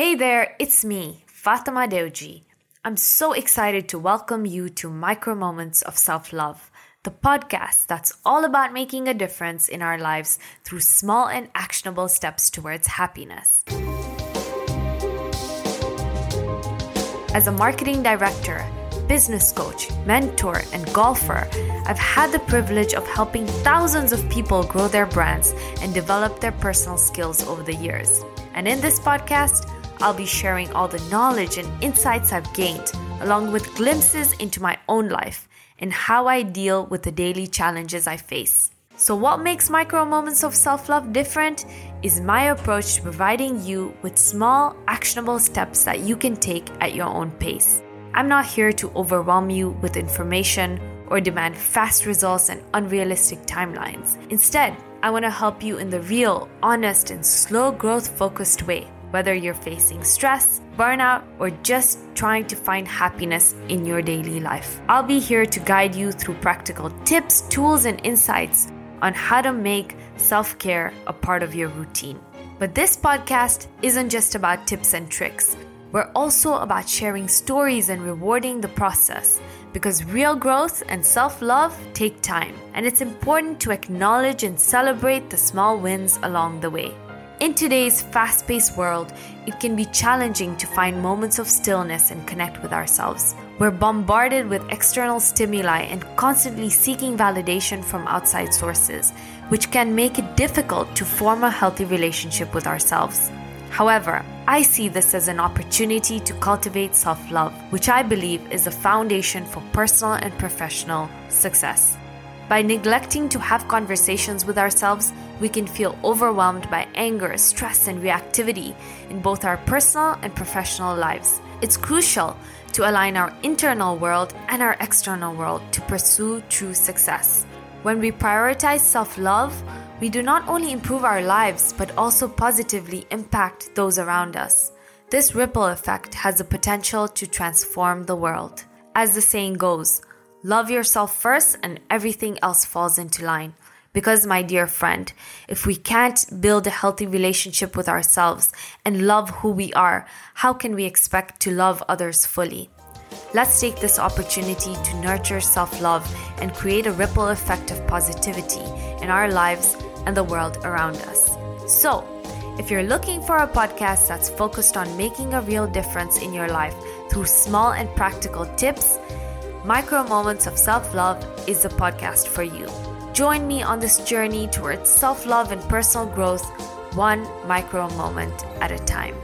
Hey there, it's me, Fatema Dewji. I'm so excited to welcome you to Micro Moments of Self Love, the podcast that's all about making a difference in our lives through small and actionable steps towards happiness. As a marketing director, business coach, mentor, and golfer, I've had the privilege of helping thousands of people grow their brands and develop their personal skills over the years. And in this podcast, I'll be sharing all the knowledge and insights I've gained, along with glimpses into my own life and how I deal with the daily challenges I face. So, what makes micro moments of self love different is my approach to providing you with small, actionable steps that you can take at your own pace. I'm not here to overwhelm you with information or demand fast results and unrealistic timelines. Instead, I want to help you in the real, honest, and slow growth focused way, whether you're facing stress, burnout, or just trying to find happiness in your daily life. I'll be here to guide you through practical tips, tools, and insights on how to make self care a part of your routine. But this podcast isn't just about tips and tricks. We're also about sharing stories and rewarding the process because real growth and self love take time, and it's important to acknowledge and celebrate the small wins along the way. In today's fast paced world, it can be challenging to find moments of stillness and connect with ourselves. We're bombarded with external stimuli and constantly seeking validation from outside sources, which can make it difficult to form a healthy relationship with ourselves. However, I see this as an opportunity to cultivate self love, which I believe is the foundation for personal and professional success. By neglecting to have conversations with ourselves, we can feel overwhelmed by anger, stress, and reactivity in both our personal and professional lives. It's crucial to align our internal world and our external world to pursue true success. When we prioritize self love, we do not only improve our lives but also positively impact those around us. This ripple effect has the potential to transform the world. As the saying goes, love yourself first and everything else falls into line. Because, my dear friend, if we can't build a healthy relationship with ourselves and love who we are, how can we expect to love others fully? Let's take this opportunity to nurture self love and create a ripple effect of positivity in our lives and the world around us. So, if you're looking for a podcast that's focused on making a real difference in your life through small and practical tips, Micro Moments of Self Love is the podcast for you. Join me on this journey towards self love and personal growth, one micro moment at a time.